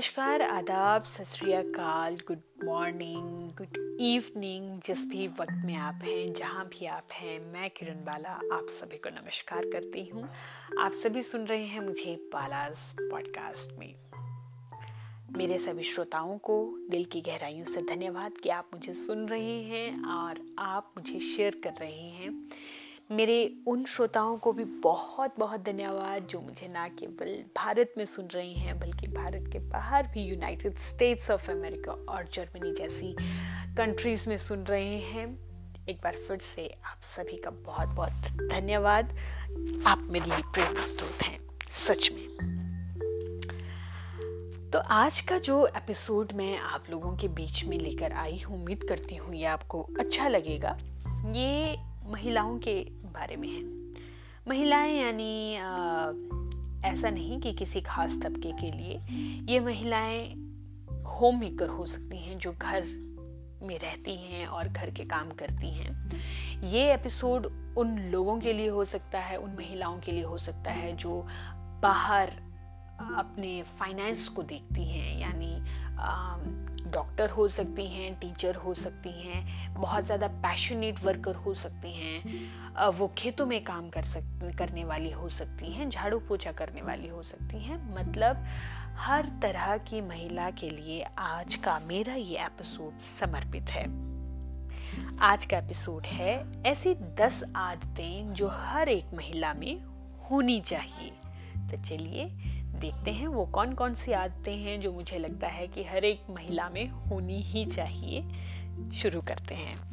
नमस्कार, आदाब, सत गुड मॉर्निंग गुड इवनिंग जिस भी वक्त में आप हैं, जहाँ भी आप हैं, मैं किरण बाला आप सभी को नमस्कार करती हूँ। आप सभी सुन रहे हैं मुझे बालास पॉडकास्ट में। मेरे सभी श्रोताओं को दिल की गहराइयों से धन्यवाद कि आप मुझे सुन रहे हैं और आप मुझे शेयर कर रहे हैं। मेरे उन श्रोताओं को भी बहुत बहुत धन्यवाद जो मुझे ना केवल भारत में सुन रहे हैं, बल्कि भारत के बाहर भी यूनाइटेड स्टेट्स ऑफ़ अमेरिका और जर्मनी जैसी कंट्रीज़ में सुन रहे हैं। एक बार फिर से आप सभी का बहुत बहुत धन्यवाद। आप मेरे लिए प्रेरणा स्रोत हैं, सच में। तो आज का जो एपिसोड मैं आप लोगों के बीच में लेकर आई हूँ उम्मीद करती हूँ ये आपको अच्छा लगेगा। ये महिलाओं के बारे में है। महिलाएँ यानी ऐसा नहीं कि किसी खास तबके के लिए ये महिलाएँ होम मेकर हो सकती हैं जो घर में रहती हैं और घर के काम करती हैं। ये एपिसोड उन लोगों के लिए हो सकता है, उन महिलाओं के लिए हो सकता है जो बाहर अपने फाइनेंस को देखती हैं, यानी डॉक्टर हो सकती हैं टीचर हो सकती हैं, बहुत ज़्यादा पैशनेट वर्कर हो सकती हैं वो खेतों में काम कर सक, करने वाली हो सकती हैं, झाड़ू पोछा करने वाली हो सकती हैं। मतलब हर तरह की महिला के लिए आज का मेरा ये एपिसोड समर्पित है। आज का एपिसोड है ऐसी दस आदतें जो हर एक महिला में होनी चाहिए। तो चलिए देखते हैं वो कौन कौन सी आदतें हैं जो मुझे लगता है कि हर एक महिला में होनी ही चाहिए। शुरू करते हैं।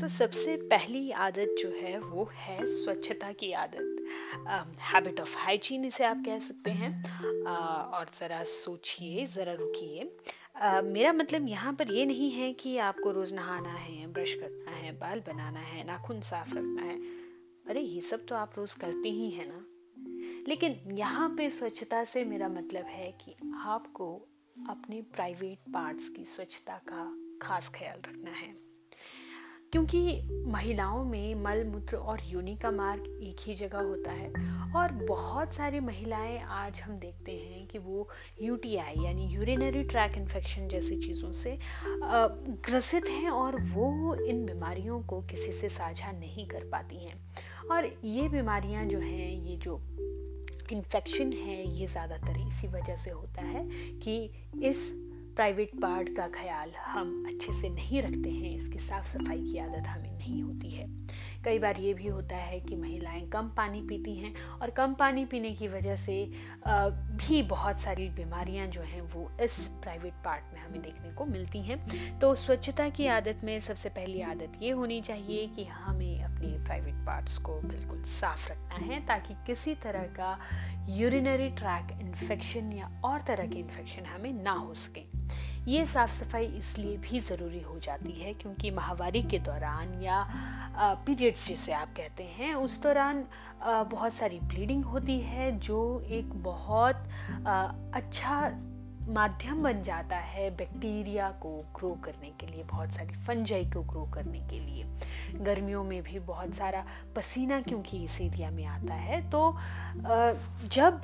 तो सबसे पहली आदत जो है वो है स्वच्छता की आदत। हैबिट ऑफ़ हाइजीन इसे आप कह सकते हैं। uh, और ज़रा सोचिए ज़रा रुकिए। मेरा मतलब यहाँ पर ये नहीं है कि आपको रोज़ नहाना है, ब्रश करना है, बाल बनाना है, नाखून साफ़ रखना है। अरे, ये सब तो आप रोज़ करते ही हैं ना। लेकिन यहाँ पे स्वच्छता से मेरा मतलब है कि आपको अपने प्राइवेट पार्ट्स की स्वच्छता का खास ख्याल रखना है। क्योंकि महिलाओं में मल, मूत्र और योनि का मार्ग एक ही जगह होता है। और बहुत सारी महिलाएँ आज हम देखते हैं कि वो यूटीआई यानी यूरिनरी ट्रैक इन्फेक्शन जैसी चीज़ों से ग्रसित हैं और वो इन बीमारियों को किसी से साझा नहीं कर पाती हैं। और ये बीमारियाँ जो हैं, ये जो इन्फेक्शन है, ये ज़्यादातर इसी वजह से होता है कि इस प्राइवेट पार्ट का ख्याल हम अच्छे से नहीं रखते हैं। इसकी साफ़ सफ़ाई की आदत हमें नहीं होती है। कई बार ये भी होता है कि महिलाएँ कम पानी पीती हैं और कम पानी पीने की वजह से भी बहुत सारी बीमारियाँ जो हैं वो इस प्राइवेट पार्ट में हमें देखने को मिलती हैं। तो स्वच्छता की आदत में सबसे पहली आदत ये होनी चाहिए कि हमें अपने प्राइवेट पार्ट्स को बिल्कुल साफ़ रखना है ताकि किसी तरह का यूरिनरी ट्रैक इन्फेक्शन या और तरह के इन्फेक्शन हमें ना हो सके। ये साफ़ सफ़ाई इसलिए भी ज़रूरी हो जाती है क्योंकि माहवारी के दौरान या पीरियड्स जिसे आप कहते हैं, उस दौरान बहुत सारी ब्लीडिंग होती है जो एक बहुत अच्छा माध्यम बन जाता है बैक्टीरिया को ग्रो करने के लिए, बहुत सारी फंजाई को ग्रो करने के लिए। गर्मियों में भी बहुत सारा पसीना क्योंकि इस एरिया में आता है तो जब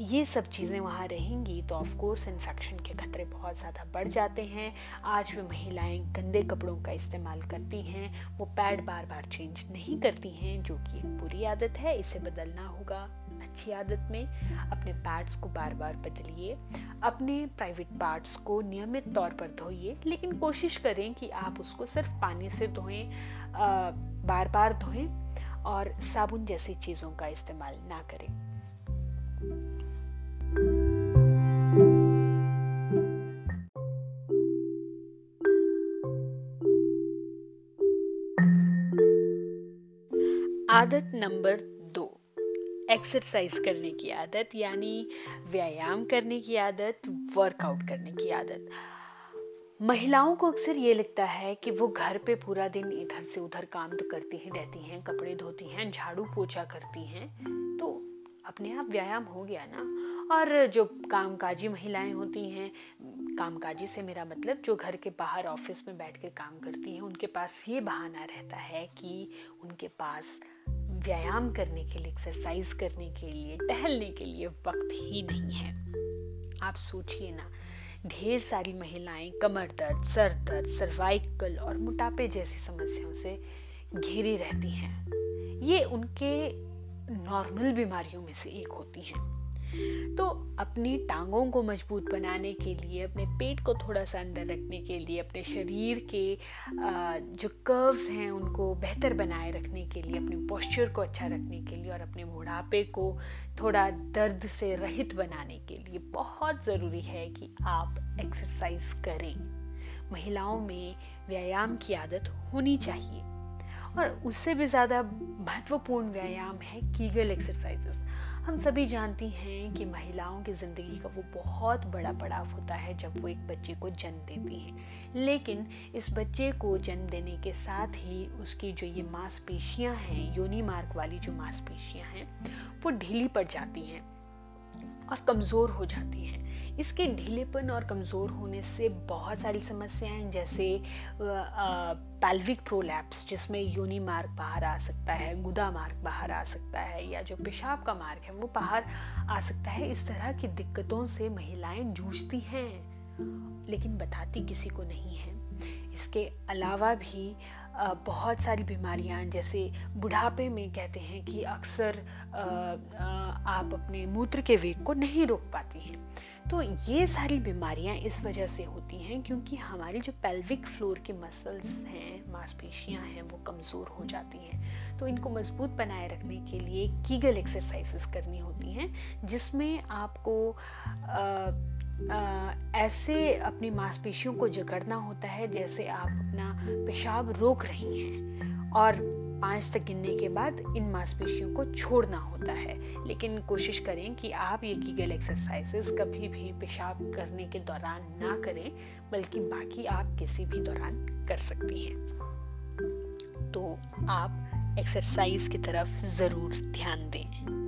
ये सब चीज़ें वहाँ रहेंगी तो ऑफ़ कोर्स इन्फेक्शन के खतरे बहुत ज़्यादा बढ़ जाते हैं। आज भी महिलाएँ गंदे कपड़ों का इस्तेमाल करती हैं, वो पैड बार बार चेंज नहीं करती हैं, जो कि एक बुरी आदत है, इसे बदलना होगा अच्छी आदत में। अपने पैड्स को बार बार बदलिए, अपने प्राइवेट पार्ट्स को नियमित तौर पर धोइए, लेकिन कोशिश करें कि आप उसको सिर्फ़ पानी से धोएँ बार बार धोएँ और साबुन जैसी चीज़ों का इस्तेमाल ना करें। आदत नंबर दो एक्सरसाइज करने की आदत, यानी व्यायाम करने की आदत वर्कआउट करने की आदत। महिलाओं को अक्सर ये लगता है कि वो घर पे पूरा दिन इधर से उधर काम तो करती ही रहती हैं, कपड़े धोती हैं, झाड़ू पोछा करती हैं तो अपने आप व्यायाम हो गया ना? और जो कामकाजी महिलाएँ होती हैं, कामकाजी से मेरा मतलब जो घर के बाहर ऑफ़िस में बैठ कर काम करती हैं, उनके पास ये बहाना रहता है कि उनके पास व्यायाम करने के लिए एक्सरसाइज करने के लिए, टहलने के लिए वक्त ही नहीं है। आप सोचिए ना, ढेर सारी महिलाएँ कमर दर्द, सर दर्द सर्वाइकल और मोटापे जैसी समस्याओं से घिरी रहती हैं। ये उनके नॉर्मल बीमारियों में से एक होती हैं। तो अपनी टांगों को मज़बूत बनाने के लिए, अपने पेट को थोड़ा सा अंदर रखने के लिए, अपने शरीर के जो कर्व्स हैं उनको बेहतर बनाए रखने के लिए, अपने पोस्चर को अच्छा रखने के लिए और अपने बुढ़ापे को थोड़ा दर्द से रहित बनाने के लिए बहुत ज़रूरी है कि आप एक्सरसाइज करें। महिलाओं में व्यायाम की आदत होनी चाहिए। और उससे भी ज़्यादा महत्वपूर्ण व्यायाम है कीगल एक्सरसाइजेस हम सभी जानती हैं कि महिलाओं की ज़िंदगी का वो बहुत बड़ा पड़ाव होता है जब वो एक बच्चे को जन्म देती हैं। लेकिन इस बच्चे को जन्म देने के साथ ही उसकी जो ये मांसपेशियाँ हैं योनी मार्ग वाली जो मांसपेशियाँ हैं, वो ढीली पड़ जाती हैं। और कमज़ोर हो जाती हैं। इसके ढीलेपन और कमज़ोर होने से बहुत सारी समस्याएँ जैसे पैल्विक प्रोलैप्स जिसमें योनि मार्ग बाहर आ सकता है, गुदा मार्ग बाहर आ सकता है, या जो पेशाब का मार्ग है, वो बाहर आ सकता है। इस तरह की दिक्कतों से महिलाएँ जूझती हैं, लेकिन बताती किसी को नहीं है। इसके अलावा भी बहुत सारी बीमारियाँ जैसे बुढ़ापे में कहते हैं कि अक्सर आप अपने मूत्र के वेग को नहीं रोक पाती हैं। तो ये सारी बीमारियाँ इस वजह से होती हैं क्योंकि हमारी जो पेल्विक फ्लोर के मसल्स हैं, मांसपेशियाँ हैं, वो कमज़ोर हो जाती हैं। तो इनको मज़बूत बनाए रखने के लिए कीगल एक्सरसाइजेस करनी होती हैं, जिसमें आपको ऐसे अपनी मांसपेशियों को जकड़ना होता है जैसे आप अपना पेशाब रोक रही हैं और पाँच तक गिनने के बाद इन मांसपेशियों को छोड़ना होता है। लेकिन कोशिश करें कि आप ये कीगल एक्सरसाइजेस कभी भी पेशाब करने के दौरान ना करें, बल्कि बाकी आप किसी भी दौरान कर सकती हैं। तो आप एक्सरसाइज की तरफ़ ज़रूर ध्यान दें।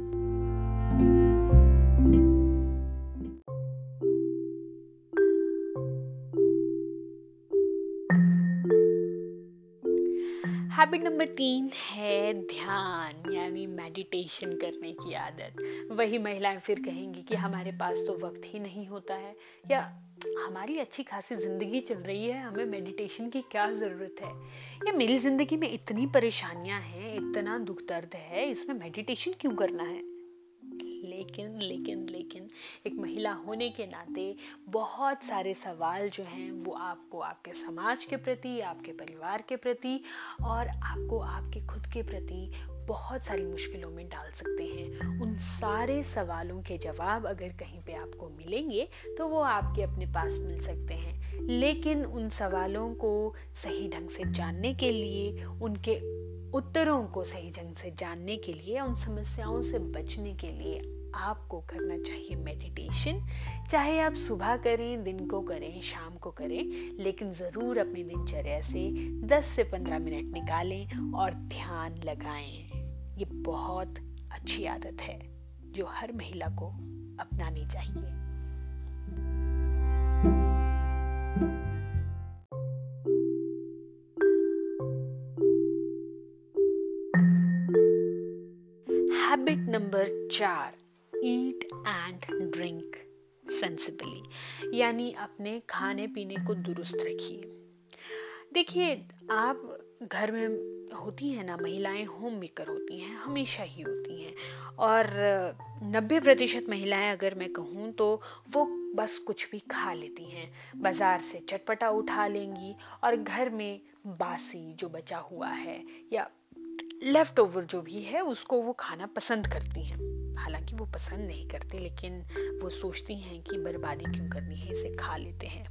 हैबिट नंबर तीन है ध्यान, यानी मेडिटेशन करने की आदत। वही महिलाएँ फिर कहेंगी कि हमारे पास तो वक्त ही नहीं होता है, या हमारी अच्छी खासी ज़िंदगी चल रही है, हमें मेडिटेशन की क्या ज़रूरत है? या मेरी ज़िंदगी में इतनी परेशानियाँ हैं, इतना दुख दर्द है, इसमें मेडिटेशन क्यों करना है? लेकिन लेकिन लेकिन एक महिला होने के नाते बहुत सारे सवाल जो हैं वो आपको आपके समाज के प्रति, आपके परिवार के प्रति और आपको आपके खुद के प्रति बहुत सारी मुश्किलों में डाल सकते हैं। उन सारे सवालों के जवाब अगर कहीं पे आपको मिलेंगे तो वो आपके अपने पास मिल सकते हैं। लेकिन उन सवालों को सही ढंग से जानने के लिए, उनके उत्तरों को सही ढंग से जानने के लिए, उन समस्याओं से बचने के लिए आपको करना चाहिए मेडिटेशन चाहे आप सुबह करें, दिन को करें, शाम को करें, लेकिन ज़रूर अपनी दिनचर्या से 10 से 15 मिनट निकालें और ध्यान लगाएँ। ये बहुत अच्छी आदत है, जो हर महिला को अपनानी चाहिए। हैबिट नंबर चार। ईट एंड ड्रिंक सेंसिबली यानी अपने खाने पीने को दुरुस्त रखिए। देखिए, आप घर में होती हैं ना, महिलाएँ होम मेकर होती हैं, हमेशा ही होती हैं। और नब्बे प्रतिशत महिलाएँ अगर मैं कहूँ तो वो बस कुछ भी खा लेती हैं। बाज़ार से चटपटा उठा लेंगी और घर में बासी जो बचा हुआ है या लेफ़्ट ओवर जो भी है, उसको वो खाना पसंद करती हैं। हालाँकि वो पसंद नहीं करते, लेकिन वो सोचती हैं कि बर्बादी क्यों करनी है, इसे खा लेते हैं।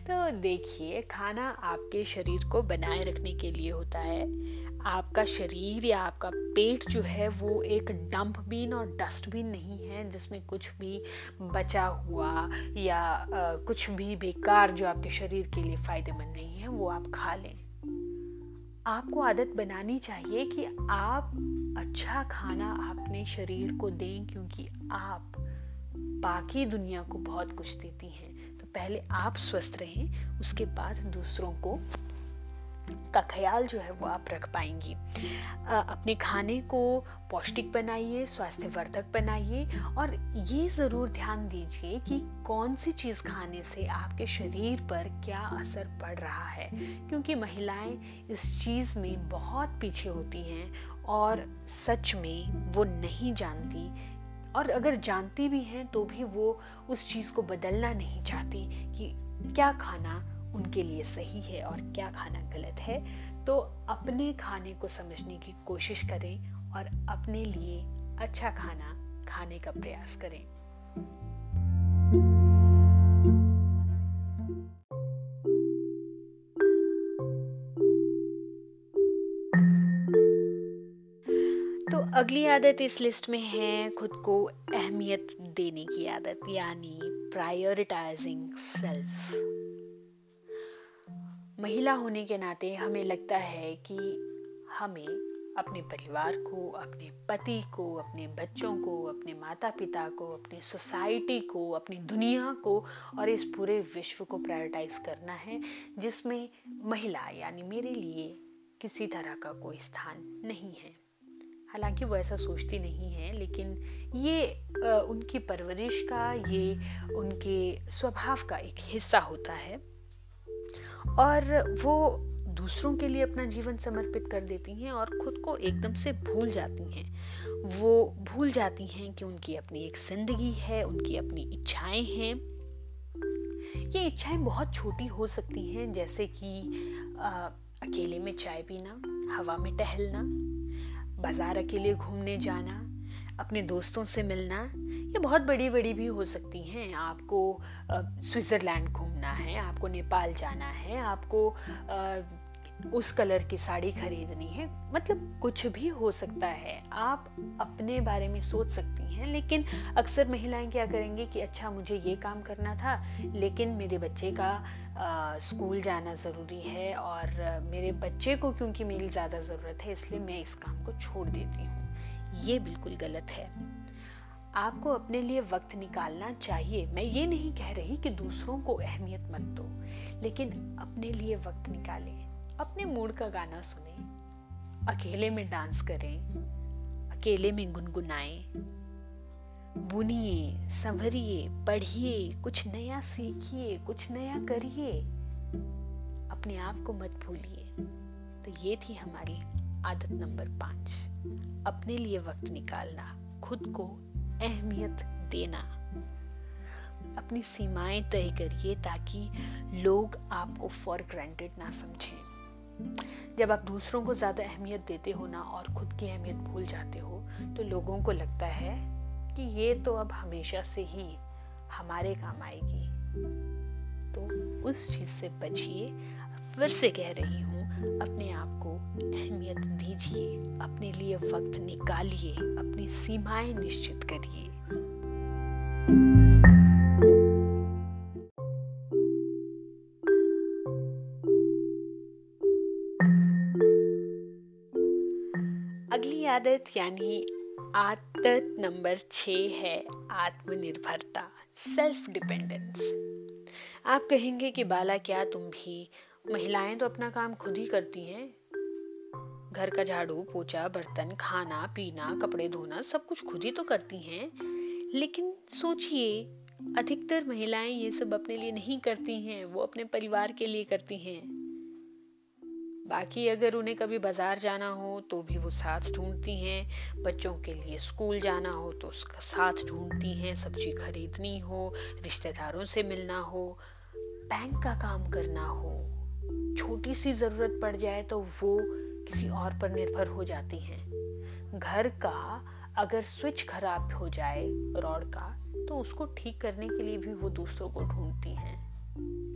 तो देखिए, खाना आपके शरीर को बनाए रखने के लिए होता है। आपका शरीर या आपका पेट जो है, वो एक डंप बीन और डस्टबिन नहीं है, जिसमें कुछ भी बचा हुआ या कुछ भी बेकार जो आपके शरीर के लिए फ़ायदेमंद नहीं है, वो आप खा लें। आपको आदत बनानी चाहिए कि आप अच्छा खाना अपने शरीर को दें क्योंकि आप बाकी दुनिया को बहुत कुछ देती हैं। तो पहले आप स्वस्थ रहें, उसके बाद दूसरों को का ख्याल जो है वो आप रख पाएँगी। अपने खाने को पौष्टिक बनाइए, स्वास्थ्यवर्धक बनाइए और ये ज़रूर ध्यान दीजिए कि कौन सी चीज़ खाने से आपके शरीर पर क्या असर पड़ रहा है। क्योंकि महिलाएँ इस चीज़ में बहुत पीछे होती हैं और सच में वो नहीं जानती और अगर जानती भी हैं तो भी वो उस चीज़ को बदलना नहीं चाहती कि क्या खाना उनके लिए सही है और क्या खाना गलत है। तो अपने खाने को समझने की कोशिश करें और अपने लिए अच्छा खाना खाने का प्रयास करें। तो अगली आदत इस लिस्ट में है खुद को अहमियत देने की आदत, यानी प्रायोरिटाइजिंग सेल्फ महिला होने के नाते हमें लगता है कि हमें अपने परिवार को, अपने पति को, अपने बच्चों को, अपने माता पिता को, अपनी सोसाइटी को, अपनी दुनिया को और इस पूरे विश्व को प्रायोरिटाइज करना है, जिसमें महिला यानी मेरे लिए किसी तरह का कोई स्थान नहीं है। हालाँकि वो ऐसा सोचती नहीं है, लेकिन ये उनकी परवरिश का, ये उनके स्वभाव का एक हिस्सा होता है। और वो दूसरों के लिए अपना जीवन समर्पित कर देती हैं और खुद को एकदम से भूल जाती हैं। वो भूल जाती हैं कि उनकी अपनी एक ज़िंदगी है, उनकी अपनी इच्छाएँ हैं। ये इच्छाएँ बहुत छोटी हो सकती हैं, जैसे कि अकेले में चाय पीना, हवा में टहलना, बाज़ार अकेले घूमने जाना, अपने दोस्तों से मिलना ये बहुत बड़ी बड़ी भी हो सकती हैं। आपको स्विट्ज़रलैंड घूमना है आपको नेपाल जाना है आपको आ, उस कलर की साड़ी खरीदनी है मतलब कुछ भी हो सकता है। आप अपने बारे में सोच सकती हैं लेकिन अक्सर महिलाएँ क्या करेंगी कि अच्छा मुझे ये काम करना था लेकिन मेरे बच्चे का आ, स्कूल जाना ज़रूरी है और मेरे बच्चे को क्योंकि मेरी ज़्यादा ज़रूरत है इसलिए मैं इस काम को छोड़ देती हूँ। ये बिल्कुल गलत है। आपको अपने लिए वक्त निकालना चाहिए। मैं ये नहीं कह रही कि दूसरों को अहमियत मत दो, लेकिन अपने लिए वक्त निकालें, अपने मूड का गाना सुने, अकेले में डांस करें, अकेले में गुनगुनाएँ, बुनिए संभरिए पढ़िए, कुछ नया सीखिए, कुछ नया करिए, अपने आप को मत भूलिए। तो ये थी हमारी आदत नंबर पाँच। अपने लिए वक्त निकालना, खुद को अहमियत देना। अपनी सीमाएँ तय करिए ताकि लोग आपको फॉर ग्रांटेड ना समझें। जब आप दूसरों को ज़्यादा अहमियत देते हो ना और खुद की अहमियत भूल जाते हो तो लोगों को लगता है कि ये तो अब हमेशा से ही हमारे काम आएगी। तो उस चीज़ से बचिए, फिर से कह रही हूँ, अपने आप को अहमियत दीजिए, अपने लिए वक्त निकालिए, अपनी सीमाएँ निश्चित करिए। अगली आदत यानी आदत नंबर छ है आत्मनिर्भरता सेल्फ डिपेंडेंस आप कहेंगे कि, बाला, क्या तुम भी महिलाएँ तो अपना काम खुद ही करती हैं? घर का झाड़ू, पोछा, बर्तन, खाना, पीना, कपड़े धोना सब कुछ खुद ही तो करती हैं। लेकिन सोचिए, अधिकतर महिलाएँ ये सब अपने लिए नहीं करती हैं, वो अपने परिवार के लिए करती हैं। बाकी अगर उन्हें कभी बाज़ार जाना हो तो भी वो साथ ढूंढती हैं। बच्चों के लिए स्कूल जाना हो तो उसका साथ ढूंढती हैं। सब्ज़ी खरीदनी हो, रिश्तेदारों से मिलना हो, बैंक का काम करना हो। छोटी सी ज़रूरत पड़ जाए तो वो किसी और पर निर्भर हो जाती हैं। घर का अगर स्विच खराब हो जाए रॉड का तो उसको ठीक करने के लिए भी वो दूसरों को ढूंढती हैं।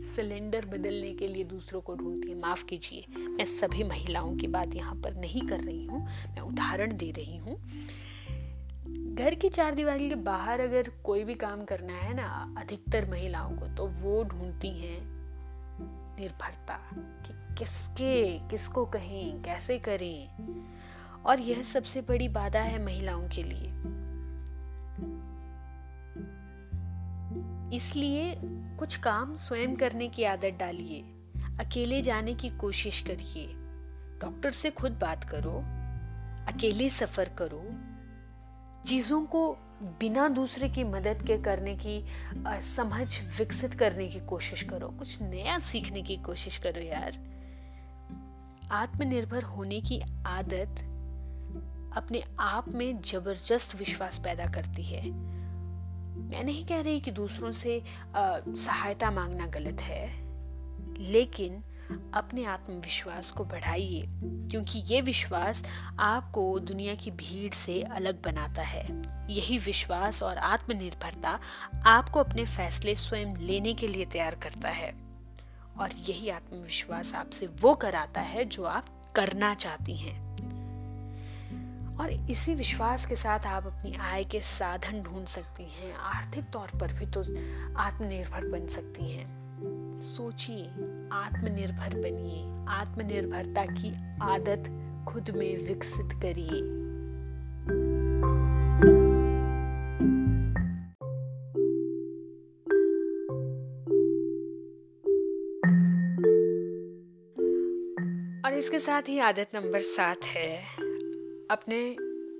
सिलेंडर बदलने के लिए दूसरों को ढूंढती है। माफ़ कीजिए, मैं सभी महिलाओं की बात यहाँ पर नहीं कर रही हूँ, मैं उदाहरण दे रही हूँ। घर की चार दीवारी के बाहर अगर कोई भी काम करना है ना, अधिकतर महिलाओं को तो वो ढूंढती हैं निर्भरता कि किसके, किसको कहें, कैसे करें? और यह सबसे बड़ी बाधा है महिलाओं के लिए। इसलिए कुछ काम स्वयं करने की आदत डालिए। अकेले जाने की कोशिश करिए। डॉक्टर से खुद बात करो। अकेले सफ़र करो। चीज़ों को बिना दूसरे की मदद के करने की समझ विकसित करने की कोशिश करो। कुछ नया सीखने की कोशिश करो यार। आत्मनिर्भर होने की आदत अपने आप में ज़बरदस्त विश्वास पैदा करती है। मैं नहीं कह रही कि दूसरों से सहायता मांगना गलत है, लेकिन अपने आत्मविश्वास को बढ़ाइए, क्योंकि ये विश्वास आपको दुनिया की भीड़ से अलग बनाता है। यही विश्वास और आत्मनिर्भरता आपको अपने फैसले स्वयं लेने के लिए तैयार करता है। और यही आत्मविश्वास आपसे वो कराता है जो आप करना चाहती हैं। और इसी विश्वास के साथ आप अपनी आय के साधन ढूंढ सकती हैं, आर्थिक तौर पर भी तो आत्मनिर्भर बन सकती हैं। सोचिए, आत्मनिर्भर बनिए, आत्मनिर्भरता की आदत खुद में विकसित करिए। और इसके साथ ही आदत नंबर सात है, अपने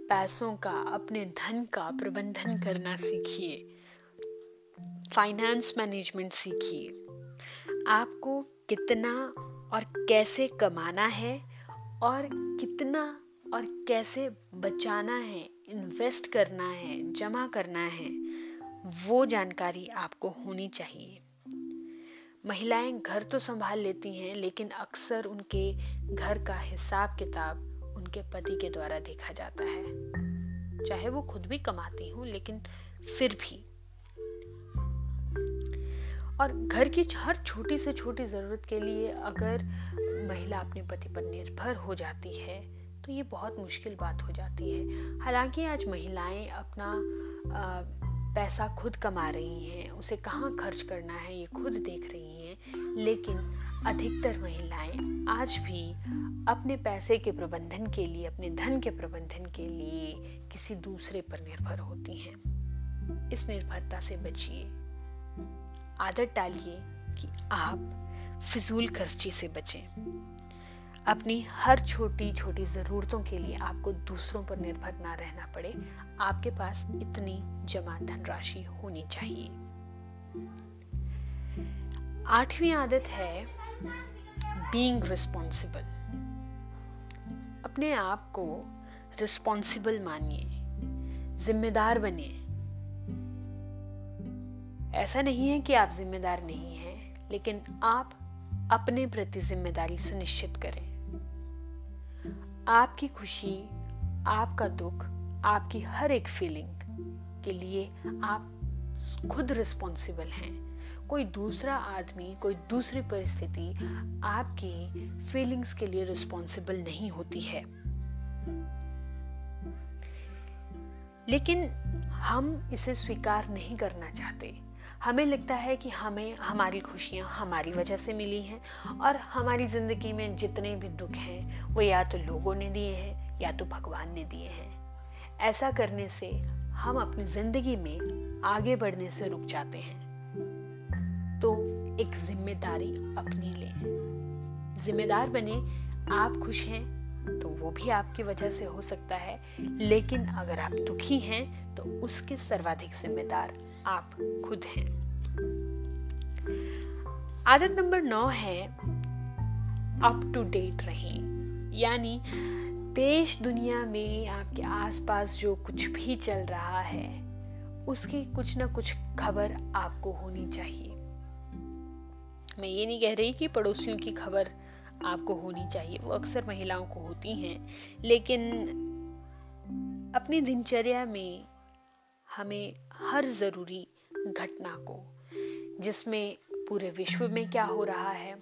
पैसों का, अपने धन का प्रबंधन करना सीखिए। फाइनेंस मैनेजमेंट सीखिए। आपको कितना और कैसे कमाना है और कितना और कैसे बचाना है इन्वेस्ट करना है, जमा करना है, वो जानकारी आपको होनी चाहिए। महिलाएँ घर तो संभाल लेती हैं, लेकिन अक्सर उनके घर का हिसाब किताब उनके पति के द्वारा देखा जाता है। चाहे वो खुद भी कमाती हूँ, लेकिन फिर भी। और घर की हर छोटी से छोटी ज़रूरत के लिए अगर महिला अपने पति पर निर्भर हो जाती है तो ये बहुत मुश्किल बात हो जाती है। हालाँकि आज महिलाएँ अपना पैसा खुद कमा रही हैं, उसे कहाँ खर्च करना है, ये खुद देख रही हैं लेकिन अधिकतर महिलाएँ आज भी अपने पैसे के प्रबंधन के लिए, अपने धन के प्रबंधन के लिए किसी दूसरे पर निर्भर होती हैं। इस निर्भरता से बचिए। आदत डालिए कि आप फिजूल खर्ची से बचें। अपनी हर छोटी छोटी ज़रूरतों के लिए आपको दूसरों पर निर्भर ना रहना पड़े। आपके पास इतनी जमा धनराशि होनी चाहिए। आठवीं आदत है बीइंग रिस्पॉन्सिबल अपने आप को रिस्पॉन्सिबल मानिए, जिम्मेदार बनिए। ऐसा नहीं है कि आप जिम्मेदार नहीं हैं, लेकिन आप अपने प्रति ज़िम्मेदारी सुनिश्चित करें। आपकी खुशी, आपका दुख, आपकी हर एक फीलिंग के लिए आप खुद रिस्पॉन्सिबल हैं। कोई दूसरा आदमी, कोई दूसरी परिस्थिति आपकी फीलिंग्स के लिए रिस्पॉन्सिबल नहीं होती है। लेकिन हम इसे स्वीकार नहीं करना चाहते। हमें लगता है कि हमें, हमारी खुशियाँ हमारी वजह से मिली हैं और हमारी ज़िंदगी में जितने भी दुख हैं, वो या तो लोगों ने दिए हैं या तो भगवान ने दिए हैं। ऐसा करने से हम अपनी ज़िंदगी में आगे बढ़ने से रुक जाते हैं। एक ज़िम्मेदारी अपनी लें जिम्मेदार बने, आप खुश हैं तो वो भी आपकी वजह से हो सकता है। लेकिन अगर आप दुखी हैं तो उसके सर्वाधिक जिम्मेदार आप खुद हैं। आदत नंबर नौ है अप टू डेट रहें। यानी देश, दुनिया में आपके आसपास जो कुछ भी चल रहा है, उसकी कुछ ना कुछ खबर आपको होनी चाहिए। मैं ये नहीं कह रही कि पड़ोसियों की खबर आपको होनी चाहिए, वो अक्सर महिलाओं को होती हैं। लेकिन अपनी दिनचर्या में हमें हर ज़रूरी घटना को, जिसमें पूरे विश्व में क्या हो रहा है,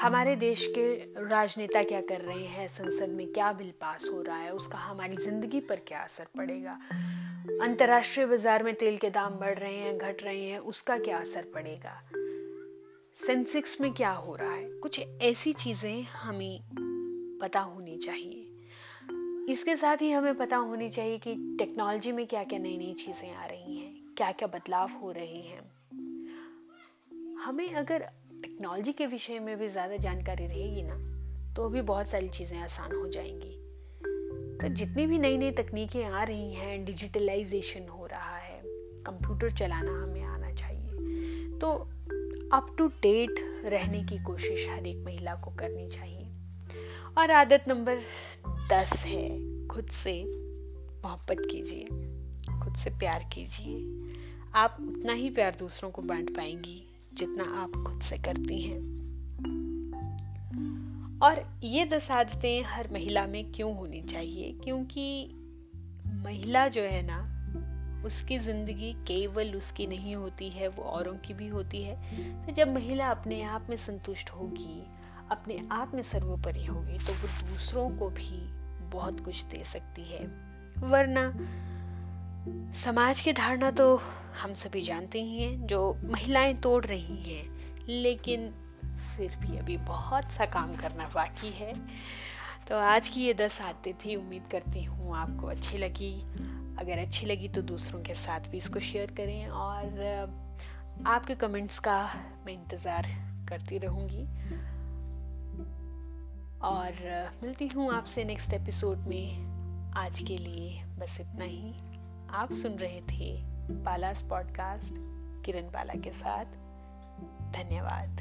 हमारे देश के राजनेता क्या कर रहे हैं, संसद में क्या बिल पास हो रहा है, उसका हमारी ज़िंदगी पर क्या असर पड़ेगा, अंतर्राष्ट्रीय बाज़ार में तेल के दाम बढ़ रहे हैं, घट रहे हैं, उसका क्या असर पड़ेगा। सेंसेक्स में क्या हो रहा है? कुछ ऐसी चीज़ें हमें पता होनी चाहिए। इसके साथ ही हमें पता होनी चाहिए कि टेक्नोलॉजी में क्या क्या नई नई चीज़ें आ रही हैं क्या क्या बदलाव हो रहे हैं। हमें अगर टेक्नोलॉजी के विषय में भी ज़्यादा जानकारी रहेगी ना तो भी बहुत सारी चीज़ें आसान हो जाएँगी। तो जितनी भी नई नई तकनीकें आ रही हैं, डिजिटलाइजेशन हो रहा है, कंप्यूटर चलाना हमें आना चाहिए। तो अप टू डेट रहने की कोशिश हर एक महिला को करनी चाहिए। और आदत नंबर दस है, खुद से मोहब्बत कीजिए, खुद से प्यार कीजिए। आप उतना ही प्यार दूसरों को बांट पाएँगी जितना आप खुद से करती हैं। और ये दस आदतें हर महिला में क्यों होनी चाहिए? क्योंकि महिला जो है ना उसकी ज़िंदगी केवल उसकी नहीं होती है, वो औरों की भी होती है। तो जब महिला अपने आप में संतुष्ट होगी, अपने आप में सर्वोपरि होगी तो वो दूसरों को भी बहुत कुछ दे सकती है। वरना समाज की धारणा तो हम सभी जानते ही हैं, जो महिलाएँ तोड़ रही हैं, लेकिन फिर भी अभी बहुत सा काम करना बाकी है। तो आज की ये दस आते थी, उम्मीद करती हूँ आपको अच्छी लगी। अगर अच्छी लगी तो दूसरों के साथ भी इसको शेयर करें और आपके कमेंट्स का मैं इंतज़ार करती रहूँगी। और मिलती हूँ आपसे नेक्स्ट एपिसोड में। आज के लिए बस इतना ही। आप सुन रहे थे पालास पॉडकास्ट किरण बाला के साथ। धन्यवाद।